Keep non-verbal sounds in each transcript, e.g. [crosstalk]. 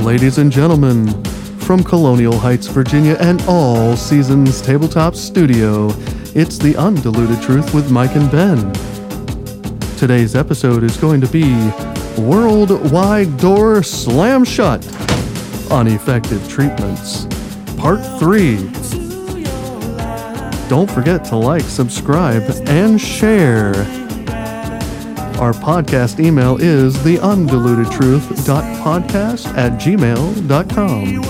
Ladies and gentlemen, from Colonial Heights, Virginia, and All Seasons Tabletop Studio, it's the Undiluted Truth with Mike and Ben. Today's episode is going to be Worldwide Door Slam Shut on Effective Treatments, Part 3. Don't forget to like, subscribe, and share. Our podcast email is theundilutedtruth.podcast at gmail.com.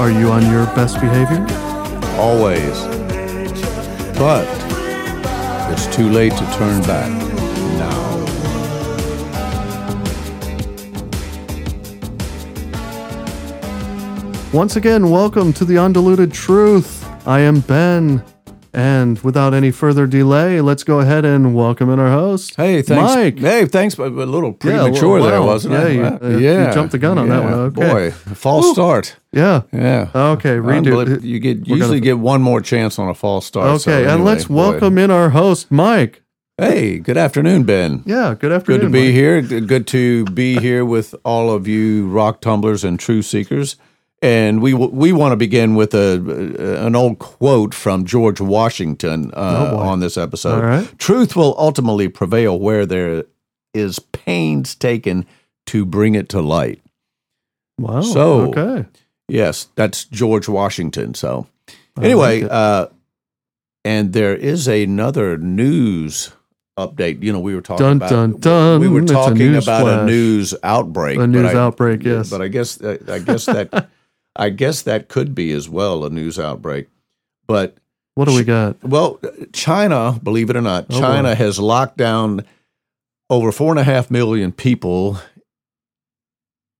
Are you on your best behavior? Always. But it's too late to turn back now. Once again, welcome to the Undiluted Truth. I am Ben. And without any further delay, let's go ahead and welcome in our host. Hey, thanks. Mike. Hey, thanks. But a little Yeah, premature well, there, wasn't Yeah, it? you- Uh, uh, you jumped the gun on that one. Okay. Boy, false start. Yeah. Yeah. Okay, redo. You get We're usually gonna- get one more chance on a false start. so Okay, and let's boy. welcome in our host, Mike. Hey, good afternoon, Ben. Yeah, good afternoon. Good to be Mike. here. Good to be here with all of you rock tumblers and true seekers. And we we want to begin with a an old quote from George Washington uh, Oh, on this episode. Right. Truth will ultimately prevail where there is pains taken to bring it to light. Wow. So- okay. Yes, that's George Washington. So anyway, like uh, and there is another news update. You know, we were talking Dun, about dun, dun. we were talking news about flash. a news outbreak. A news I- outbreak, yes. But I guess I guess that [laughs] I guess that could be as well a news outbreak. But what do we got? well, China, believe it or not, Oh, China boy. has locked down over four and a half million people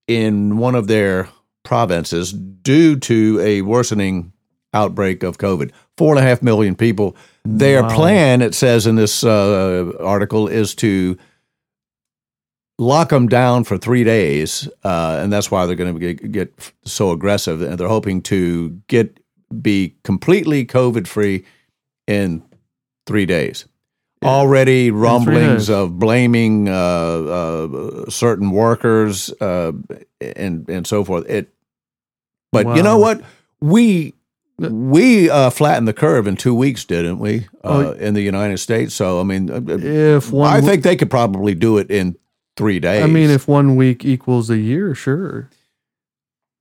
in one of their provinces due to a worsening outbreak of COVID. Four and a half million people. Their Wow. plan, it says in this uh, article, is to lock them down for three days, uh, and that's why they're going to get, get so aggressive. And they're hoping to get be completely COVID free in three days. Yeah. Already rumblings of blaming uh, uh, certain workers uh, and and so forth. It, but you know what? We we uh, flattened the curve in two weeks, didn't we? Uh, Oh. in the United States. So I mean, uh, If one, I think they could probably do it in three days. I mean, if one week equals a year, sure.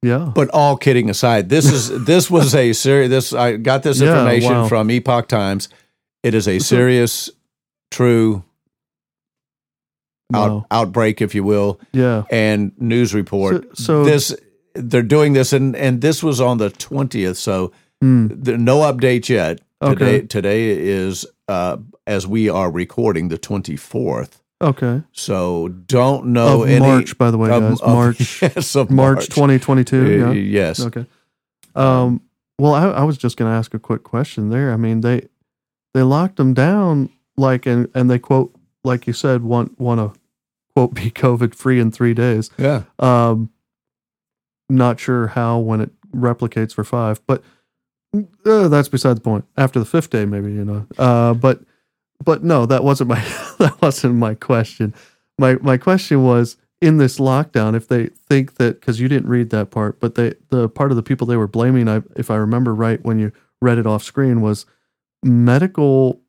Yeah. But all kidding aside, this is [laughs] this was a serious. This I got this Yeah, information wow. from Epoch Times. It is a serious, true out, Wow. outbreak, if you will, Yeah. and news report. So- so- this they're doing this, and and this was on the twentieth. So Hmm. there, no update yet. Today today is uh, as we are recording the twenty fourth. Okay. So don't know of any March, by the way, of- guys. of- March. [laughs] yes, of March 2022. Uh, Yeah. Yes. Okay. Um, well, I, I was just going to ask a quick question there. I mean, they they locked them down like and and they quote like you said want want to quote [laughs] be COVID free in three days. Yeah. Um, not sure how when it replicates for five, but uh, that's beside the point. After the fifth day, maybe you know. Uh, but but no, that wasn't my [laughs] that wasn't my question. My my question was in this lockdown if they think that because you didn't read that part, but they the part of the people they were blaming, I, if I remember right, when you read it off screen, was medical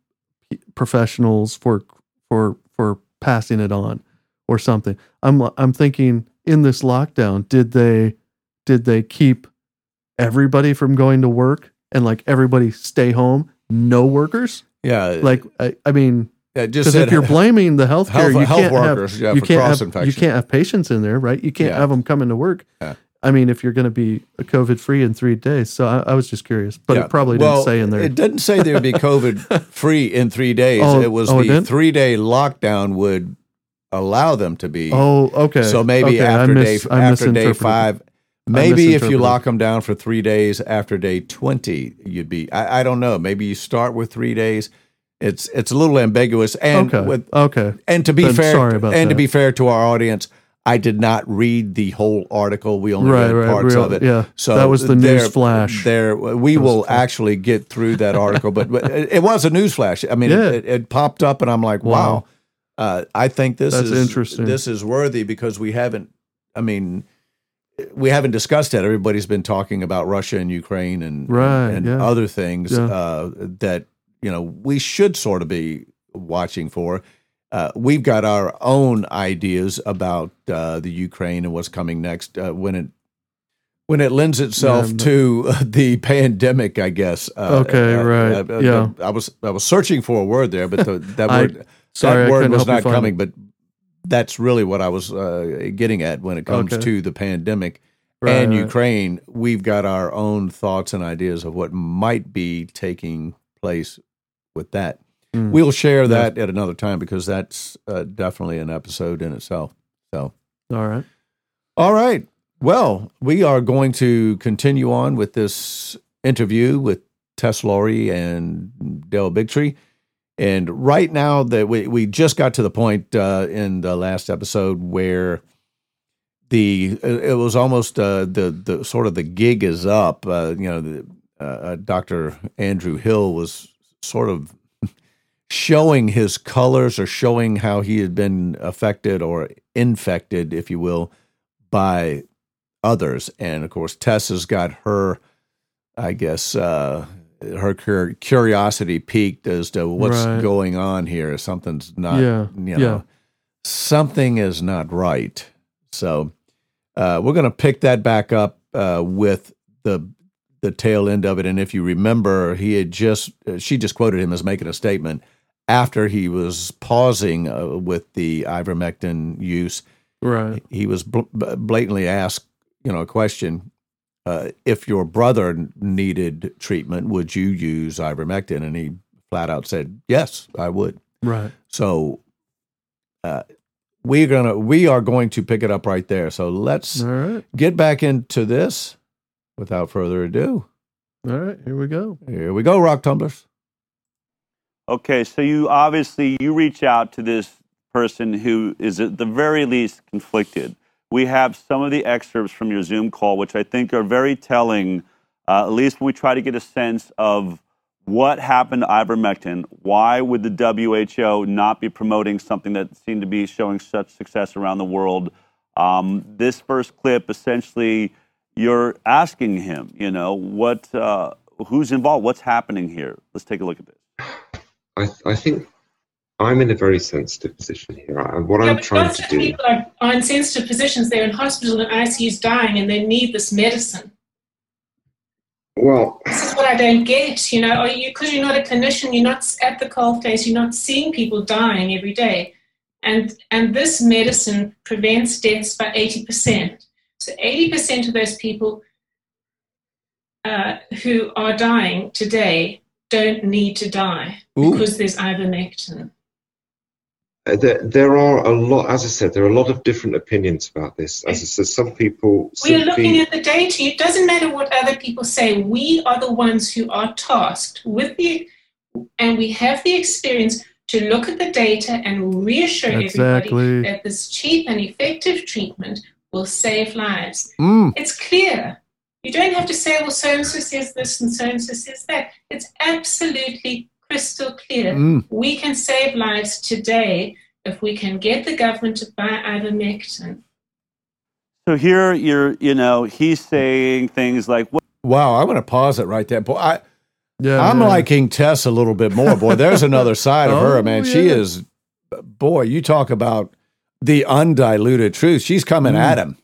professionals for for for passing it on or something. I'm I'm thinking in this lockdown, did they did they keep everybody from going to work and like everybody stay home, no workers? Yeah. Like I, I mean, because if you're blaming the healthcare, health, you health can't workers, have yeah, you can't have, infection. you can't have patients in there, right? You can't Yeah. have them coming to work. Yeah. I mean, if you're going to be COVID free in three days, so I, I was just curious, but it probably well, didn't say in there. It didn't say they would be COVID free in three days. [laughs] Oh, it was oh, the three day lockdown would allow them to be. oh, okay. so maybe Okay, after mis- day after day five. Maybe if you lock them down for three days after day twenty, you'd be. I, I don't know. Maybe you start with three days. It's it's a little ambiguous. And Okay. with okay. and to be Then fair, sorry about and to be fair to our audience, I did not read the whole article. We only Right, read right, parts real- of it. yeah. So That was the news flash. There, we will flash. actually get through that article, but, but it, it was a news flash. I mean, Yeah. it, it, it popped up, and I'm like, wow. Wow. Uh, I think this That's is interesting. This is worthy because we haven't. I mean, we haven't discussed it. Everybody's been talking about Russia and Ukraine and Right, and yeah. other things Yeah. uh, that you know we should sort of be watching for. Uh, we've got our own ideas about uh, the Ukraine and what's coming next uh, when it when it lends itself Yeah, to the pandemic. I guess. Uh, Okay, uh, right, uh, yeah. I was I was searching for a word there, but the, that [laughs] I- word Sorry, that word was not coming, it. but that's really what I was uh, getting at when it comes Okay. to the pandemic Right, and right. Ukraine. We've got our own thoughts and ideas of what might be taking place with that. Mm. We'll share that at another time because that's uh, definitely an episode in itself. So, All right. all right. Well, we are going to continue on with this interview with Tess Lawrie and Del Bigtree. And right now that we, we just got to the point uh, in the last episode where the it was almost uh, the the sort of the gig is up. Uh, you know, the, uh, Dr. Andrew Hill was sort of showing his colors or showing how he had been affected or infected, if you will, by others. And of course, Tessa's got her, I guess, uh, her curiosity peaked as to what's Right. going on here. Something's not, Yeah, you yeah. know, something is not right. So uh, we're going to pick that back up uh, with the the tail end of it. And if you remember, he had just uh, she just quoted him as making a statement after he was pausing uh, with the ivermectin use. Right. He was bl- blatantly asked, you know, a question: uh, If your brother needed treatment, would you use ivermectin? And he flat out said, "Yes, I would." Right. So uh, we're gonna we are going to pick it up right there. So let's All right. get back into this without further ado. All right. Here we go. Here we go, rock tumblers. Okay, so you obviously you reach out to this person who is at the very least conflicted. We have some of the excerpts from your Zoom call, which I think are very telling. Uh, at least when we try to get a sense of what happened to ivermectin. Why would the WHO not be promoting something that seemed to be showing such success around the world? Um, this first clip, essentially, you're asking him, you know, what, uh, who's involved, what's happening here. Let's take a look at this. I, I think I'm in a very sensitive position here. I, what Yeah, I'm but trying lots to of do. people are, are in sensitive positions. They're in hospital and ICUs dying, and they need this medicine. Well, This is what I don't get. You know, are you because you're not a clinician, you're not at the cold face, you're not seeing people dying every day, and and this medicine prevents deaths by eighty percent. So eighty percent of those people uh, who are dying today don't need to die Ooh. because there's ivermectin. Uh, there, there are a lot, as I said, there are a lot of different opinions about this. As I said, some people We are looking at the data. It doesn't matter what other people say. We are the ones who are tasked with the, and we have the experience to look at the data and reassure everybody that this cheap and effective treatment will save lives. Mm. It's clear. You don't have to say, well, so and so says this and so and so says that. It's absolutely crystal clear. Mm. We can save lives today if we can get the government to buy ivermectin. So here you're, you know, he's saying things like, Wow, I'm going to pause it right there. Boy, I, Yeah. I'm yeah. liking Tess a little bit more. Boy, there's another side of [laughs] her, Oh, man. She is, boy, you talk about the undiluted truth. She's coming Mm. at him.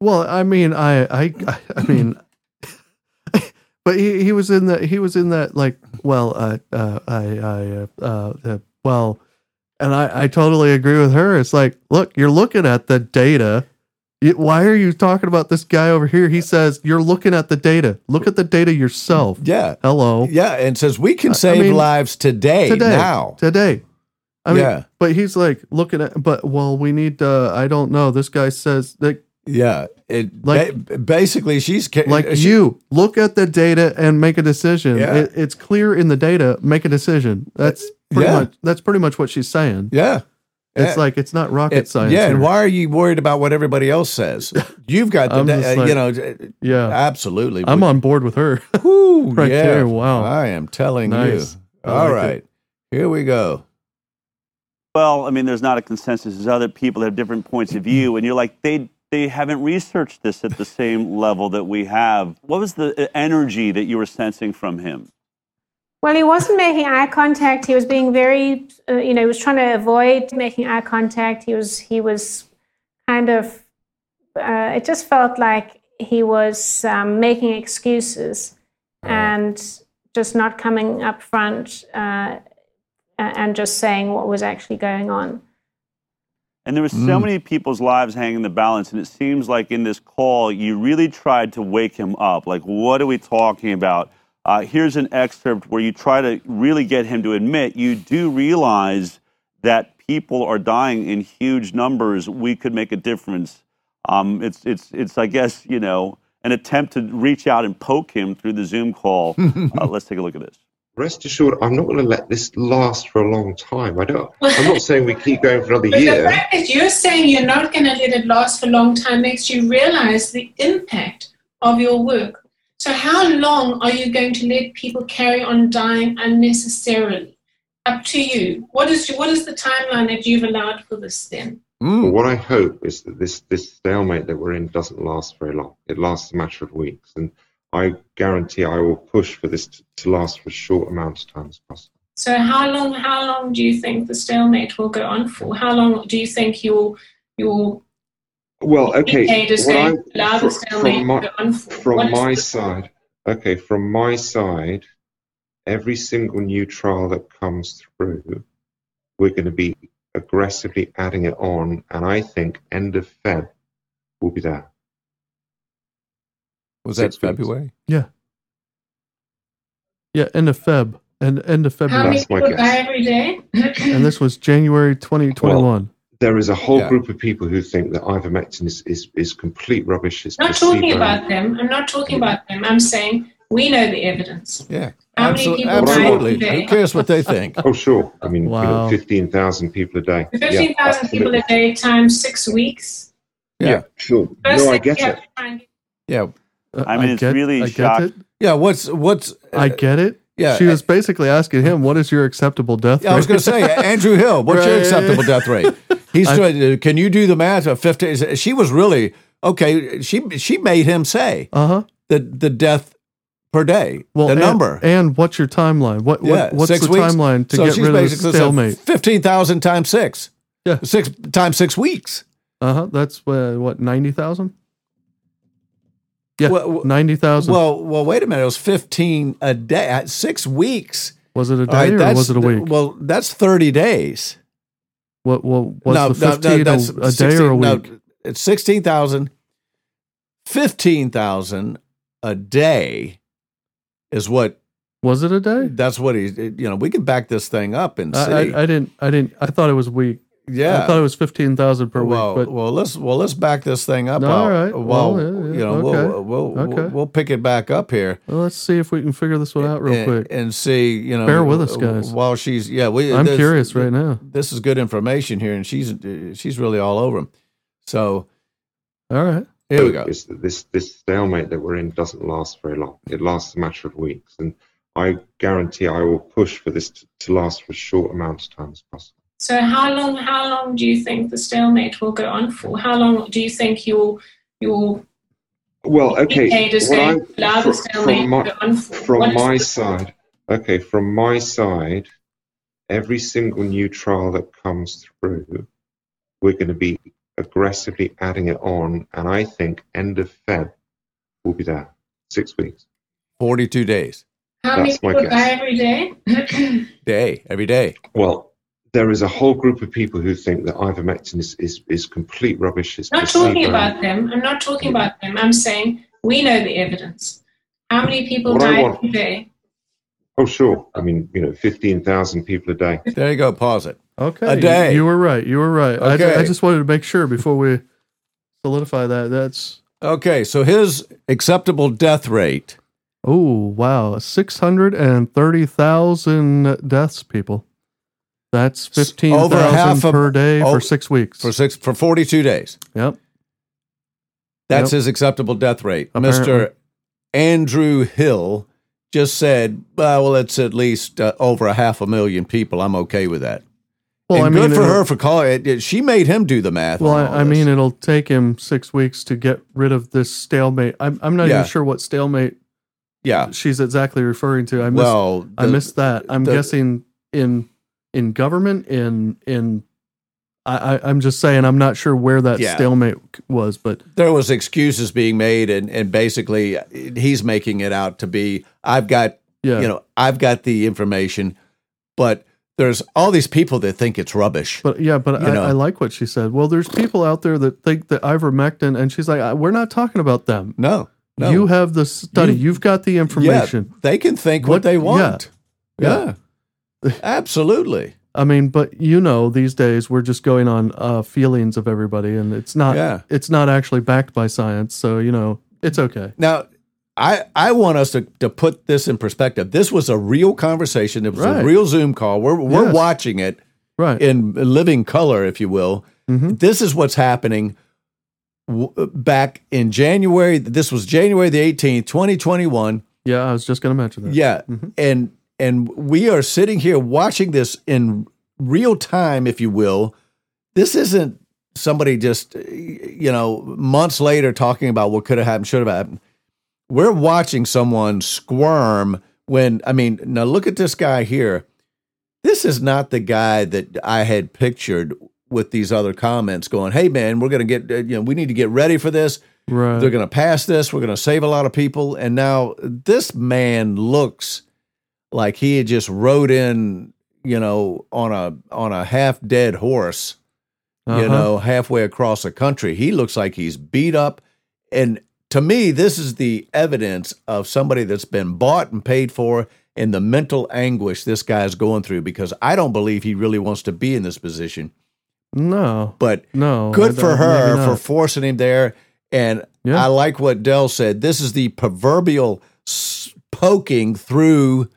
Well, I mean, I, I, I mean, but he, he was in that, he was in that, like, well, uh, uh, I, I, uh, uh, well, and I, I totally agree with her. It's like, look, you're looking at the data. Why are you talking about this guy over here? He says you're looking at the data. Look at the data yourself. Yeah. Hello, Yeah. And says we can I save mean, lives today, today, now. today. I mean, Yeah. but he's like looking at, but well, we need. uh I don't know. This guy says that Yeah. It, Like- ba- basically, she's ca- like she- you look at the data and make a decision. Yeah. It, it's clear in the data. Make a decision. That's pretty Yeah. much. That's pretty much what she's saying. Yeah. It's Yeah. like it's not rocket It- science. yeah, and why are you worried about what everybody else says? [laughs] You've got the, da- uh, like- you know, Yeah, absolutely. I'm on board with her. [laughs] Whew, right yeah. there. Wow. I am telling Nice. you. I All like right, it. here we go. well, I mean, there's not a consensus. There's other people that have different points of view, and you're like, they they haven't researched this at the same [laughs] level that we have. What was the uh, energy that you were sensing from him? Well, he wasn't making eye contact. He was being very, uh, you know, he was trying to avoid making eye contact. He was, he was kind of, uh, it just felt like he was um, making excuses and just not coming up front uh, and just saying what was actually going on. And there were so Mm. many people's lives hanging in the balance, and it seems like in this call, you really tried to wake him up. Like, what are we talking about? Uh, here's an excerpt where you try to really get him to admit you do realize that people are dying in huge numbers. We could make a difference. Um, it's, it's, it's, I guess, you know, an attempt to reach out and poke him through the Zoom call. [laughs] uh, let's take a look at this. Rest assured, I'm not going to let this last for a long time. I don't. I'm not saying we keep going for another [laughs] But the year. fact that you're saying you're not going to let it last for a long time makes you realize the impact of your work. So, how long are you going to let people carry on dying unnecessarily? Up to you. What is what is the timeline that you've allowed for this then? But Mm. what I hope is that this this stalemate that we're in doesn't last very long. It lasts a matter of weeks, and I guarantee I will push for this to, to last for as short amount of time as possible. So, how long how long do you think the stalemate will go on for? How long do you think you'll you'll Well, okay. what I- to allow fr- the stalemate from my, go on for? from my side, okay, from my side, every single new trial that comes through, we're going to be aggressively adding it on, and I think end of Feb will be there. Was that Six weeks. February? Yeah, Yeah, end of Feb. And end of February. How many people die every day? [coughs] And this was January 2021. There is a whole Yeah. group of people who think that ivermectin is, is, is complete rubbish. It's not talking about them. I'm not talking about them. I'm saying we know the evidence. Yeah. How many Absol- people die absolutely. every day? Who cares what they think? [laughs] Oh, sure. I mean, you know, 15,000 people a day. Yeah, 15,000 people a day times six weeks. Yeah. Sure. First No, I get it. to try and get- Yeah. Uh, I mean, it's really I get it. Yeah. What's what's I get it. yeah. She was basically asking him, "What is your acceptable death?" Rate? I was going to say, Andrew Hill, what's your [laughs] acceptable death rate? He's [laughs] I- doing, uh, can you do the math of 50? She was really, okay, she she made him say Uh huh. the, the death per day, Well, the and, number. and what's your timeline? What, what what's six the weeks. timeline to so get she's rid of the stalemate? 15,000 times six. Yeah. Six times six weeks. Uh huh. That's uh, what ninety thousand. Yeah, Well, well- ninety thousand. Well, well, wait a minute. It was 15 a day, six weeks. was it a day right, or was it a week? Well, that's 30 days. what what was the fifteen a, a day or a week? No, it's 16,000. 15,000 a day is what was it a day? that's what he you know we can back this thing up and see I, I, I didn't. I didn't. I thought it was week. Yeah I thought it was fifteen thousand per well, week. But well let's well let's back this thing up all right. well, Well, yeah, yeah, you know okay. we'll, we'll, we'll, we'll pick it back up here well, let's see if we can figure this one out real and, quick. and see you know Bear with us, guys. while she's yeah we I'm this- curious right now. this is good information here and she's she's really all over him so All right. here we go Is that this this stalemate that we're in doesn't last very long. It lasts a matter of weeks, and I guarantee I will push for this to, to last for as short amount of time as possible. So, how long? How long do you think the stalemate will go on for? How long do you think you'll you'll Well, okay. what I- to allow fr- the stalemate from my, to go on for? from my side, okay, from my side, every single new trial that comes through, we're going to be aggressively adding it on, and I think end of Feb will be there. Six weeks. 42 days How many that's my people guess. die every day? day every day Well, there is a whole group of people who think that ivermectin is, is, is complete rubbish. It's not talking about them. I'm not talking about them. I'm saying we know the evidence. How many people What die want- every day? Oh, sure. I mean, you know, 15,000 people a day. there you go pause it Okay. A you- day. You, were right. You were right. I, Okay. I just wanted to make sure before we solidify that. That's okay so his acceptable death rate oh wow, six hundred and thirty thousand deaths, people. That's fifteen over half a- per day oh, for six weeks. for six for 42 days yep. That's Yep. his acceptable death rate. Apparently. Mr. Andrew Hill just said, well, well, it's at least uh, over a half a million people. I'm okay with that. Well, and I mean, good for her for calling it. it- She made him do the math. Well, I, I mean, it'll take him six weeks to get rid of this stalemate. I'm, I'm not Yeah. even sure what stalemate yeah. she's exactly referring to. I missed, Well, I missed that. I'm the- guessing in in government in in. I, I, I'm just saying I'm not sure where that Yeah. stalemate was, but there was excuses being made, and and basically he's making it out to be I've got yeah, you know I've got the information, but there's all these people that think it's rubbish. But yeah, but I. I like what she said. Well, there's people out there that think that ivermectin, and she's like, "Uh, we're not talking about them. No, no, You have the study. You- have got the information. yeah, they can think what, What- they want. Yeah. yeah, absolutely. I mean, but you know, these days we're just going on uh, feelings of everybody, and it's not. Yeah. It's not actually backed by science, so you know, it's okay. Now, I I want us to, to put this in perspective. This was a real conversation. It was a real Zoom call. We're we're Yes. watching it Right. in living color, if you will. Mhm. This is what's happening w- back in January. This was January the 18th, 2021. Yeah, I was just going to mention that. Yeah. Mhm. And and we are sitting here watching this in real time, if you will. This isn't somebody just you know months later talking about what could have happened, should have happened. We're watching someone squirm when I mean, now look at this guy here. This is not the guy that I had pictured with these other comments going, "Hey man, we're going to get uh, you know, we need to get ready for this. Right. They're going to pass this. We're going to save a lot of people. And now this man looks like he had just rode in, you know, on a on a half dead horse, you Uh-huh. know, halfway across the country. He looks like he's beat up. And to me, this is the evidence of somebody that's been bought and paid for and the mental anguish this guy's going through because I don't believe he really wants to be in this position. No. But No. good for her for forcing him there. And Yeah. I like what Del said. This is the proverbial poking through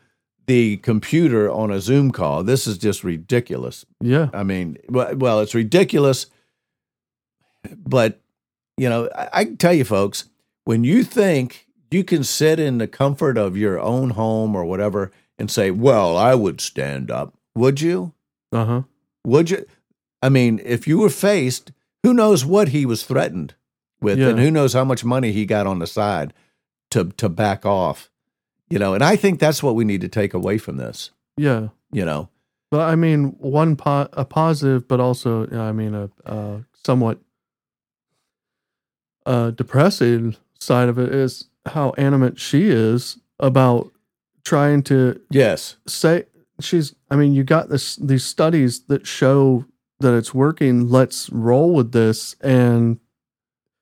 the computer on a Zoom call. This is just ridiculous. Yeah. I mean, well, well, it's ridiculous, but you know, I, I can tell you, folks, when you think you can sit in the comfort of your own home or whatever and say, "Well, I would stand up," would you? Uh huh. Would you? I mean, if you were faced, who knows what he was threatened with, Yeah. and who knows how much money he got on the side to to back off. You know, and I think that's what we need to take away from this. Yeah. You know, But I mean, one po- a positive, but also, I mean, a, a somewhat uh, depressing side of it is how animate she is about trying to yes, say she's. I mean, you got this these studies that show that it's working. Let's roll with this and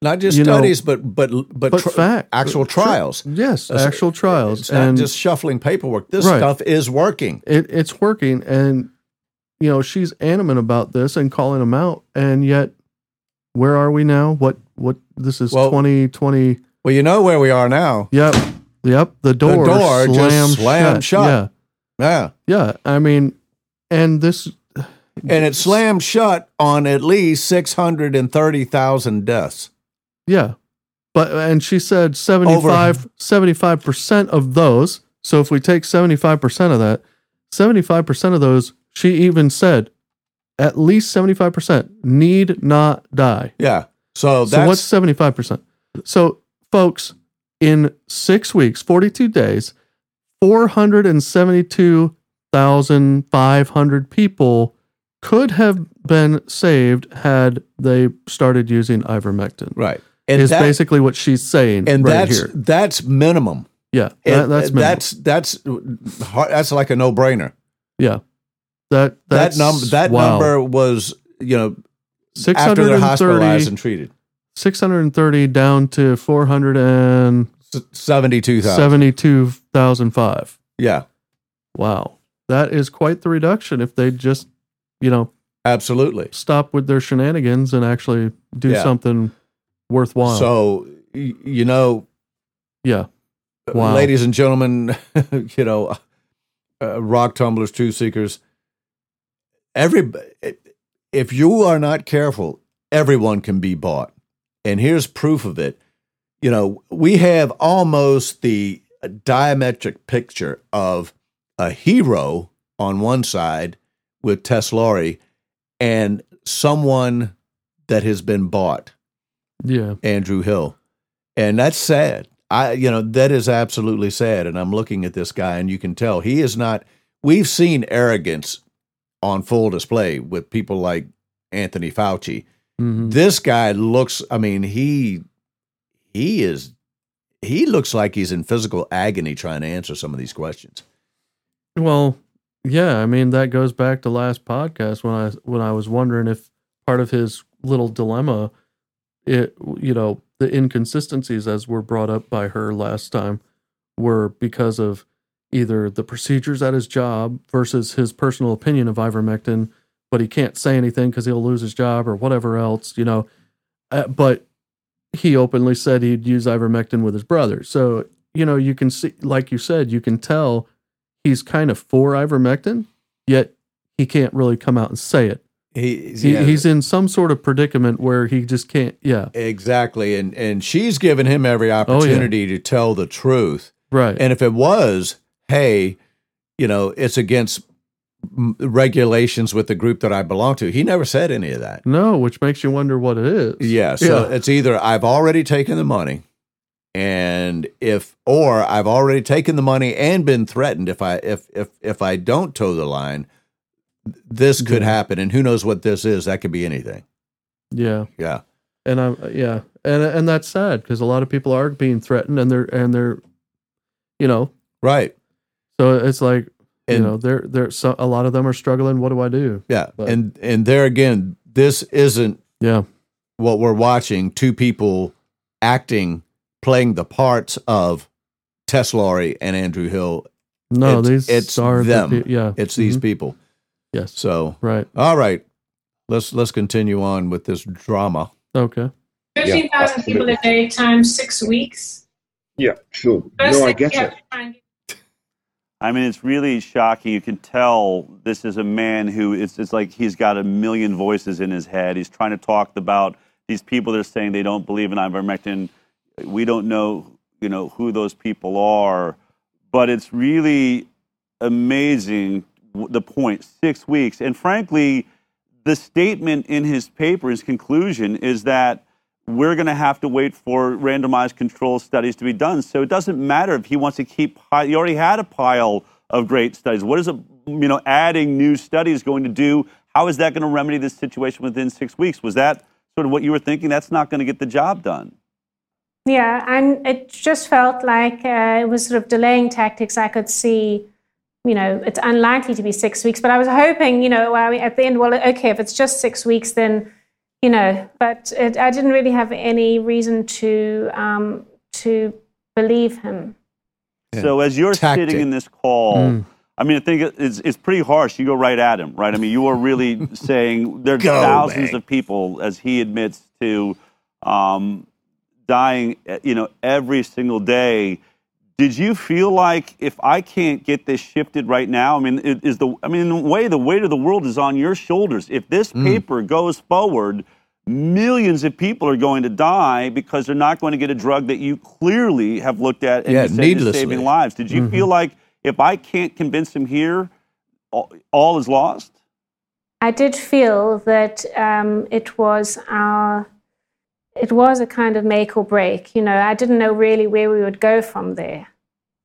not just You know, studies, but but but, but tri- fact actual Tri- trials. yes, That's- actual trials, It's not and just shuffling paperwork. This Right. stuff is working. it, it's working and you know she's animate about this and calling them out and yet where are we now what what this is Well- 2020 Well, you know where we are now. yep yep the door, the door just slammed, slammed shut. yeah Yeah, yeah i mean and this and it slammed shut on at least six hundred and thirty thousand deaths. Yeah but and she said 75 75% of those so if we take 75% of that 75% of those she even said at least 75% need not die Yeah. So So what's seventy five percent? So, folks, in six weeks, forty two days, four hundred and seventy two thousand five hundred people could have been saved had they started using ivermectin. right. And is that- basically what she's saying and right that's here. that's minimum. Yeah, that, that's minimal. that's that's that's like a no brainer. yeah. That That number that wow. number was you know after they're hospitalized and treated 630 down to four hundred and seventy two thousand. seventy two thousand five. Yeah, Wow. That is quite the reduction if they just, you know, absolutely. stop with their shenanigans and actually do Yeah. something worthwhile. So you know, yeah. Uh, wow. ladies and gentlemen, [laughs] you know, uh, uh, rock tumblers, truth seekers. Every eh, if you are not careful, everyone can be bought, and here's proof of it. You know, we have almost the diametric picture of a hero on one side with Tess Lawrie, and someone that has been bought, Yeah. Andrew Hill. And that's sad. I you know, that is absolutely sad. And I'm looking at this guy and you can tell he is not we've seen arrogance on full display with people like Anthony Fauci. Mhm. This guy looks I mean, he he is he looks like he's in physical agony trying to answer some of these questions. Well, yeah, I mean that goes back to last podcast when I when I was wondering if part of his little dilemma, it you know the inconsistencies as were brought up by her last time, were because of either the procedures at his job versus his personal opinion of ivermectin, but he can't say anything because he'll lose his job or whatever else, you know. Uh, but he openly said he'd use ivermectin with his brother, so you know you can see, like you said, you can tell he's kind of for ivermectin, yet he can't really come out and say it. He, He, yeah, He's in some sort of predicament where he just can't. Yeah, exactly and and she's given him every Oh, yeah. opportunity to tell the truth. right. And if it was, hey, you know, it's against regulations with the group that I belong to, he never said any of that. no, which makes you wonder what it is. Yeah. So Yeah. it's either I've already taken the money, and if or I've already taken the money and been threatened if I if if if I don't toe the line, this could Yeah. happen. And who knows what this is? That could be anything. Yeah, Yeah. and I'm yeah, and and that's sad because a lot of people are being threatened and they're and they're, you know, Right. so it's like And- you know they're they're so a lot of them are struggling. What do I do? Yeah. But- and and there again, this isn't Yeah, what we're watching. Two people acting, playing the parts of Tess Lawrie and Andrew Hill. no, It's- these it's are them. pe- yeah, It's these Mhm. people. Yes, So right. all right. Let's let's continue on with this drama. Okay. 15,000 people a day times six weeks. Yeah, sure. First No, I get it. to try and get I mean, it's really shocking. You can tell this is a man who it's, it's like he's got a million voices in his head. He's trying to talk about these people that are saying they don't believe in ivermectin. We don't know, you know, who those people are, but it's really amazing w- the point six weeks. And frankly, the statement in his paper, his conclusion, is that we're going to have to wait for randomized control studies to be done. So it doesn't matter if he wants to keep. He already had a pile of great studies. What is a you know adding new studies going to do? How is that going to remedy this situation within six weeks? Was that sort of what you were thinking? That's not going to get the job done. Yeah, and it just felt like uh, it was sort of delaying tactics. I could see, you know, it's unlikely to be six weeks, but I was hoping, you know, well, at the end, well, okay, if it's just six weeks, then, you know, but it, I didn't really have any reason to um, to believe him. Yeah. So as you're Tactic. sitting in this call, Mm. I mean, I think it's it's pretty harsh. You go right at him, right? I mean, you are really [laughs] saying there's Go, thousands man. of people, as he admits to, um, dying, eh, you know, every single day. Did you feel like if I can't get this shifted right now, I mean, it is the I mean, in a way, the weight of the world is on your shoulders. If this Mm. paper goes forward, millions of people are going to die because they're not going to get a drug that you clearly have looked at and Yeah, you said is needlessly. saving lives. Did you feel like if I can't convince him here, all, all is lost? I did feel that um, it was our, it was a kind of make or break. You know, I didn't know really where we would go from there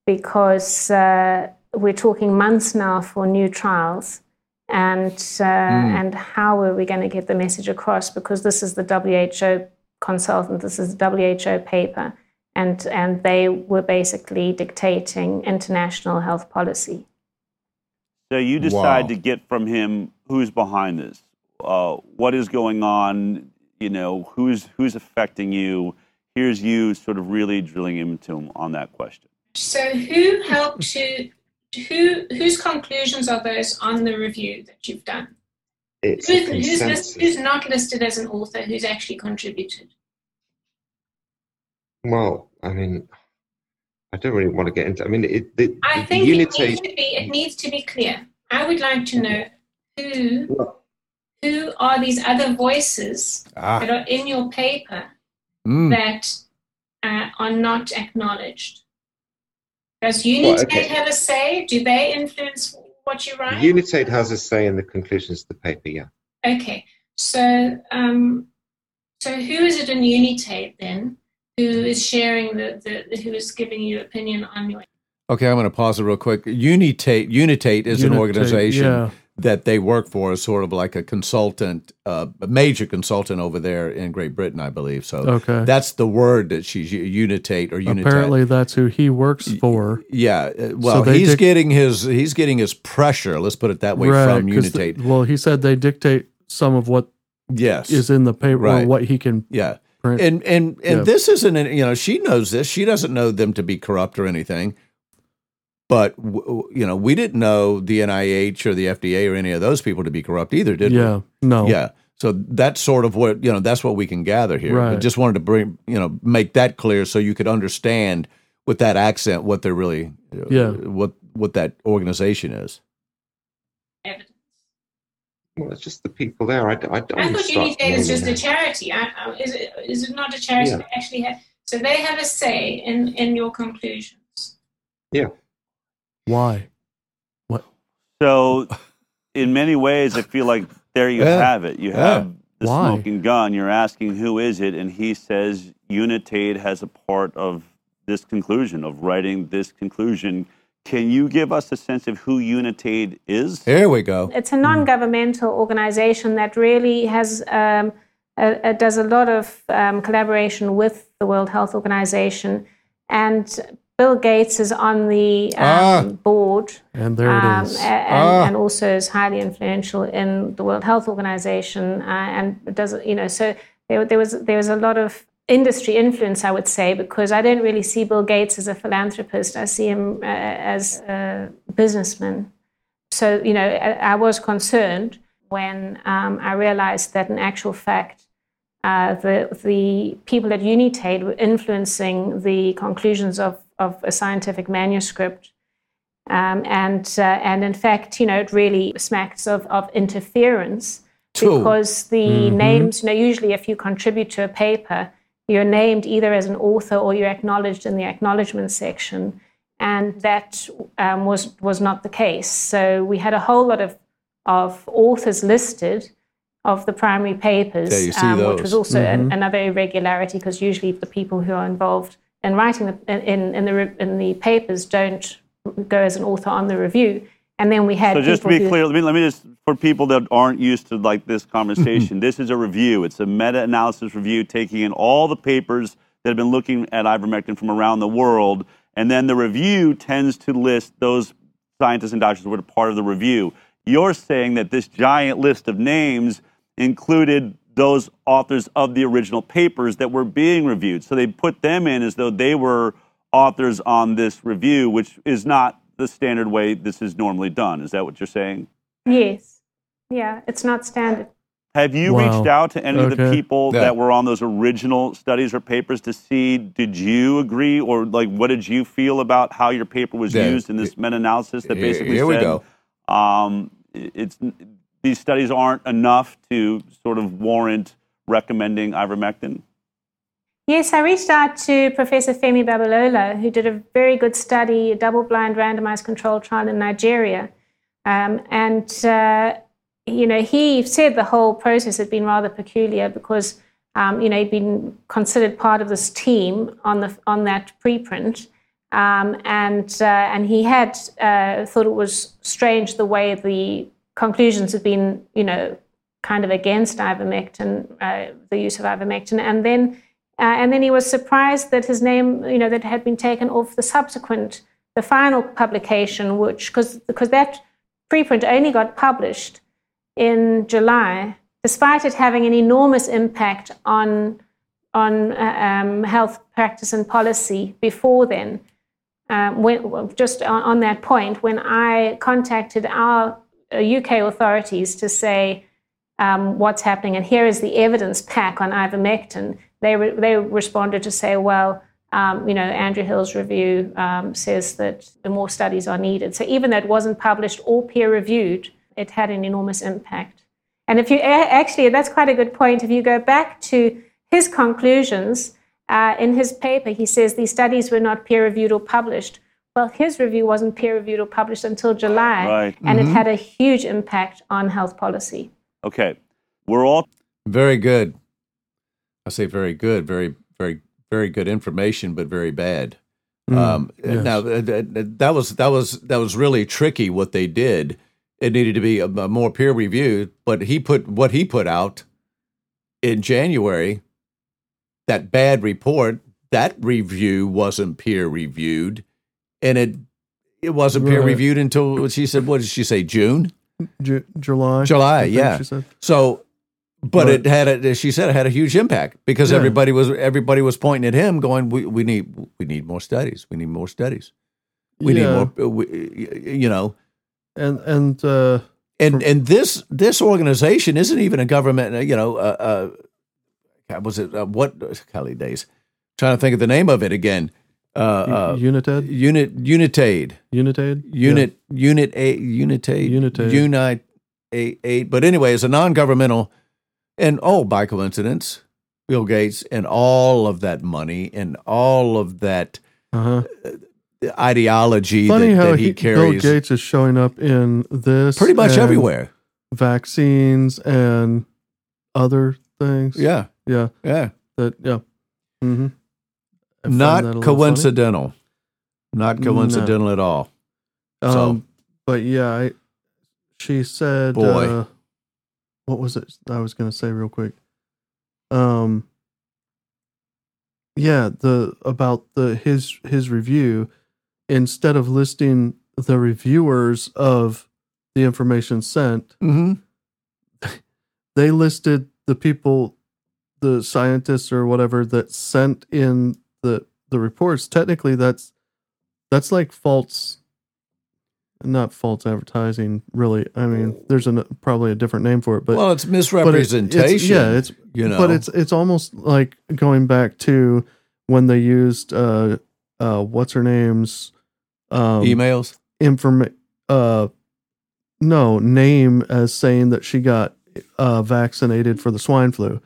because uh, we're talking months now for new trials, and uh, and how were we going to get the message across? Because this is the WHO consultant, this is the WHO paper, and and they were basically dictating international health policy. So you decide Wow. to get from him who's behind this, uh, what is going on, you know, who's who's affecting you. Here's you sort of really drilling into him on that question. So who helped to who whose conclusions are those on the review that you've done? It's Who's, a who's, list, who's not listed as an author who's actually contributed? Well, I mean, I don't really want to get into. I mean, it, the, I the think it needs to be it needs to be clear. I would like to know who Well, who are these other voices that Ah. are in your paper Mm. that uh, are not acknowledged? Does Unitaid okay. have a say? Do they influence what you write? Unitaid has a say in the conclusions of the paper. Yeah. Okay, so um, so who is it in Unitaid then who is sharing the, the who is giving you opinion on your? Okay, I'm going to pause it real quick. Unitaid Unitaid is an organization yeah. That they work for, is sort of like a consultant, uh, a major consultant over there in Great Britain, I believe. So Okay. that's the word that she's Unitaid or Unitaid. Apparently, that's who he works for. Yeah, uh, well, they he's dic- getting his he's getting his pressure. Let's put it that way right. from 'cause the- Unitaid. well, he said they dictate some of what yes, is in the paper Right. what he can yeah, print. and and and Yeah. this isn't an- you know she knows this. She doesn't know them to be corrupt or anything. But w- w- you know, we didn't know the NIH or the FDA or any of those people to be corrupt either, did yeah. we? Yeah. No. Yeah. So that's sort of what you know. That's what we can gather here. Right. But just wanted to bring you know make that clear so you could understand with that accent what they're really uh, Yeah. what what that organization is. evidence? Well, it's just the people there. I, I, I I thought start Unitaid is just a charity. I, I, is it is it not a charity Yeah. that actually have? So they have a say in in your conclusions. Why? So, in many ways, I feel like there you Yeah. have it. You Yeah. have the Why? smoking gun. You're asking who is it, and he says Unitaid has a part of this conclusion of writing this conclusion. Can you give us a sense of who Unitaid is? Here we go. It's a non-governmental organization that really has um, uh, uh, does a lot of um, collaboration with the World Health Organization, and Bill Gates is on the um, Ah. board, And there um, it is. and, Ah. and also is highly influential in the World Health Organization, uh, and does you know so there, there was there was a lot of industry influence, I would say, because I don't really see Bill Gates as a philanthropist. I see him uh, as a businessman. So, you know, I, I was concerned when um, I realized that in actual fact, uh, the, the people at Unitaid were influencing the conclusions of, of a scientific manuscript. Um, and, uh, and in fact, you know, it really smacks of, of interference because the Mhm. names, you know, usually if you contribute to a paper, you're named either as an author or you're acknowledged in the acknowledgement section. And that um, was, was not the case. So we had a whole lot of, of authors listed of the primary papers, um, which was also an- Mhm. another irregularity because usually the people who are involved in writing the, in, in, the, in the papers don't go as an author on the review. And then we had So just to be who- clear, let me, let me just for people that aren't used to like this mm-hmm. conversation, this is a review. It's a meta-analysis review taking in all the papers that have been looking at ivermectin from around the world, and then the review tends to list those scientists and doctors who were part of the review. You're saying that this giant list of names included those authors of the original papers that were being reviewed. So they put them in as though they were authors on this review, which is not the standard way this is normally done. Is that what you're saying? Yes. Yeah, it's not standard. Have you Wow. reached out to any of the people Yeah. that were on those original studies or papers to see did you agree or like what did you feel about how your paper was Yeah. used in this meta-analysis that Here- basically here we said go. um, it's these studies aren't enough to sort of warrant recommending ivermectin? Yes, I reached out to Professor Femi Babalola, who did a very good study, a double blind randomized controlled trial in Nigeria. Um, and, uh, you know, he said the whole process had been rather peculiar because, um, you know, he'd been considered part of this team on, the, on that preprint. Um, and, uh, and he had uh, thought it was strange the way the conclusions had been, you know, kind of against ivermectin, uh, the use of ivermectin. And then uh, and then he was surprised that his name, you know, that had been taken off the subsequent, the final publication, which because because that preprint only got published in July, despite it having an enormous impact on on uh, um, health practice and policy before then. Um, when, just on, on that point, when I contacted our UK authorities to say um, what's happening, and here is the evidence pack on ivermectin, they, re- they responded to say, well, um, you know, Andrew Hill's review um, says that more studies are needed. So even though it wasn't published or peer reviewed, it had an enormous impact. And if you actually, that's quite a good point. If you go back to his conclusions uh, in his paper, he says these studies were not peer reviewed or published. Well, his review wasn't peer reviewed or published until July, Right. and it had a huge impact on health policy. Okay. we're all Very good. I say very good, very, very, very good information, but very bad. Mm, um, yes. Now th- th- th- that was that was that was really tricky. What they did, it needed to be a, a more peer reviewed. But he put what he put out in January. That bad report, that review wasn't peer reviewed, and it it wasn't peer reviewed until she said. What did she say? June. Ju- July. July, yeah. She said. So, but, But- it had a, she said it had a huge impact because Yeah. everybody was everybody was pointing at him, going, "We we need we need more studies. We need more studies. We Yeah. need more. We, you know." And and uh, And and this this organization isn't even a government. uh, You know, uh, uh, was it uh, what? Golly days, trying to think of the name of it again. Uh, uh, United. unit Unitaid. United. Unit Unit A Unitate Unitate. Unite eight eight. But anyway, it's a non-governmental, and oh, by coincidence, Bill Gates and all of that money and all of that Uh huh. ideology Funny that, how that he, he, Bill Gates is showing up in this pretty much everywhere. Vaccines and other things. Yeah, Yeah. yeah. That. Yeah. Mm-hmm. I find that a Not coincidental. Not No. coincidental at all. So- Um, but yeah, I, she said, Boy. uh, what was it I was going to say real quick? Um, yeah, the about the his his review instead of listing the reviewers of the information sent, Mm-hmm. they listed the people, the scientists or whatever that sent in the the reports. Technically, that's that's like false, not false advertising. Really, I mean, there's an, probably a different name for it, but well, it's but it- misrepresentation. it's, yeah, it's you know, but it's it's almost like going back to when they used uh uh what's her name's um emails. informa- uh no name as saying that she got uh vaccinated for the swine flu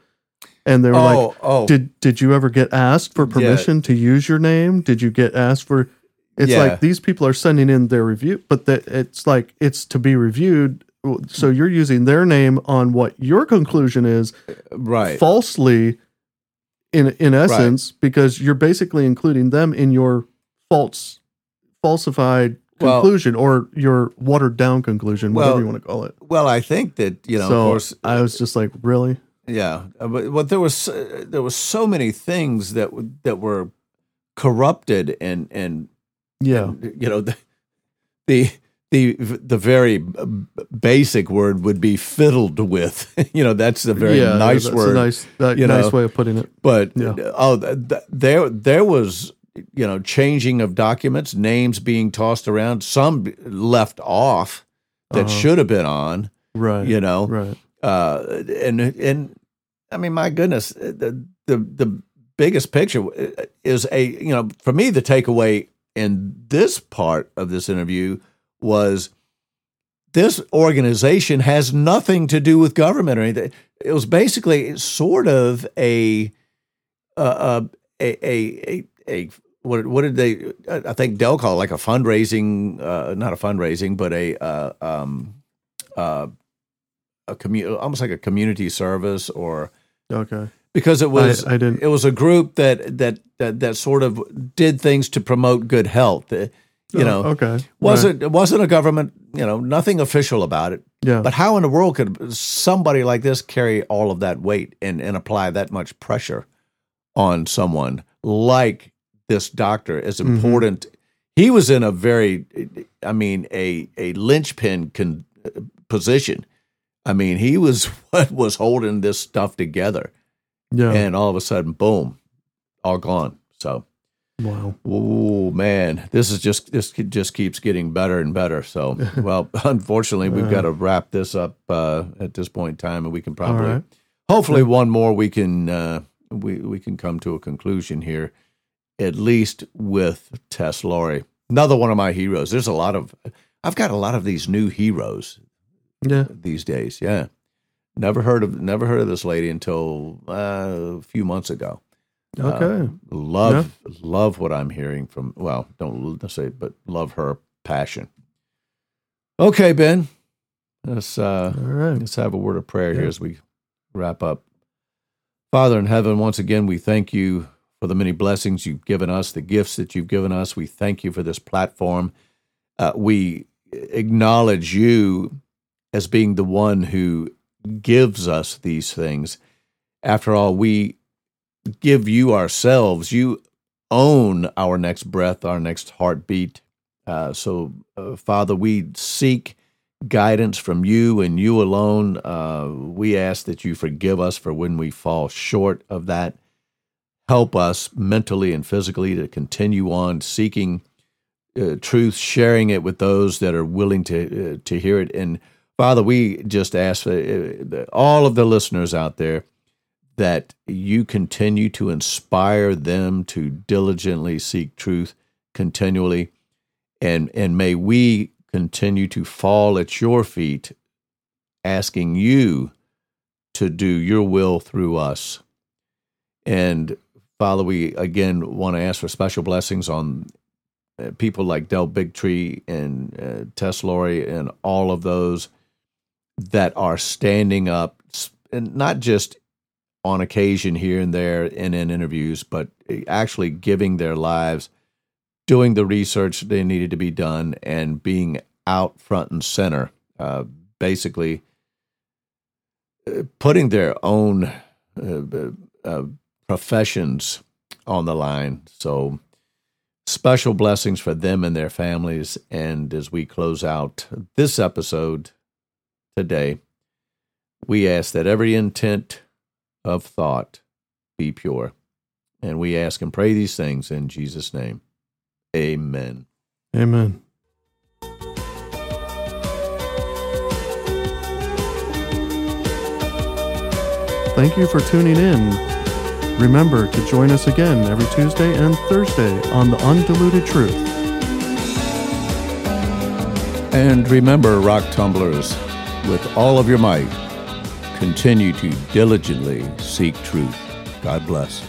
and they were like oh, oh, did did you ever get asked for Yeah. permission to use your name did you get asked for it's Yeah. like these people are sending in their review but that it's like it's to be reviewed so you're using their name on what your conclusion is uh, right. falsely in in essence because you're basically including them in your false falsified Well- conclusion or your watered down conclusion whatever Well, you want to call it Well, I think that you know, so of course, i was just like really yeah. uh, But, but there was uh, there was so many things that w- that were corrupted and and yeah you know the the the, the very basic word would be fiddled with. [laughs] you know, that's a very yeah nice that's word. a nice that, you nice know. way of putting it But Yeah. oh, th- th- there there was you know changing of documents, names being tossed around, some left off that Uh-huh. should have been on. right You know, right uh, and and I mean, my goodness, the the the biggest picture is a you know for me the takeaway in this part of this interview was this organization has nothing to do with government or anything. It was basically sort of a uh, a a a, a what what did they? I think Del call it like a fundraising, uh, not a fundraising, but a uh, um, uh, a commu- almost like a community service or okay because it was I, I didn't it was a group that that that, that sort of did things to promote good health. Uh, You oh, know, okay wasn't it wasn't a government, you know, nothing official about it. yeah But how in the world could somebody like this carry all of that weight and, and apply that much pressure on someone like this doctor as Mhm. important? He was in a very, I mean, a a linchpin con, position. I mean, he was [laughs] what was holding this stuff together, yeah and all of a sudden, boom, all gone. So, wow oh man, this is just this just keeps getting better and better. So, [laughs] well, unfortunately, we've got to wrap this up uh, at this point in time, and we can probably, right hopefully, one more we can uh, we we can come to a conclusion here, at least with Tess Lawrie, another one of my heroes. There's a lot of I've got a lot of these new heroes yeah these days. Yeah, never heard of never heard of this lady until uh, a few months ago. Uh, okay love love what I'm hearing from. Well, don't say, but love her passion. Okay, Ben, let's uh, all right let's have a word of prayer here as we wrap up. Father in heaven, once again, we thank you for the many blessings you've given us, the gifts that you've given us. We thank you for this platform. Uh, we acknowledge you as being the one who gives us these things. After all, we give you ourselves. You own our next breath, our next heartbeat. Uh, so, uh, Father, we seek guidance from you and you alone. Uh, we ask that you forgive us for when we fall short of that. Help us mentally and physically to continue on seeking uh, truth, sharing it with those that are willing to uh, to hear it. And Father, we just ask uh, all of the listeners out there that you continue to inspire them to diligently seek truth continually, and and may we continue to fall at your feet, asking you to do your will through us. And Father, we again want to ask for special blessings on uh, people like Del Bigtree and uh, Tess Lawrie and all of those that are standing up, and not just on occasion here and there and in interviews, but actually giving their lives, doing the research they needed to be done, and being out front and center, uh, basically uh, putting their own uh, uh, professions on the line. So, special blessings for them and their families. And as we close out this episode today, we ask that every intent of thought be pure. And we ask and pray these things in Jesus' name. Amen. Amen. Thank you for tuning in. Remember to join us again every Tuesday and Thursday on The Undiluted Truth. And remember, rock tumblers, with all of your might, continue to diligently seek truth. God bless.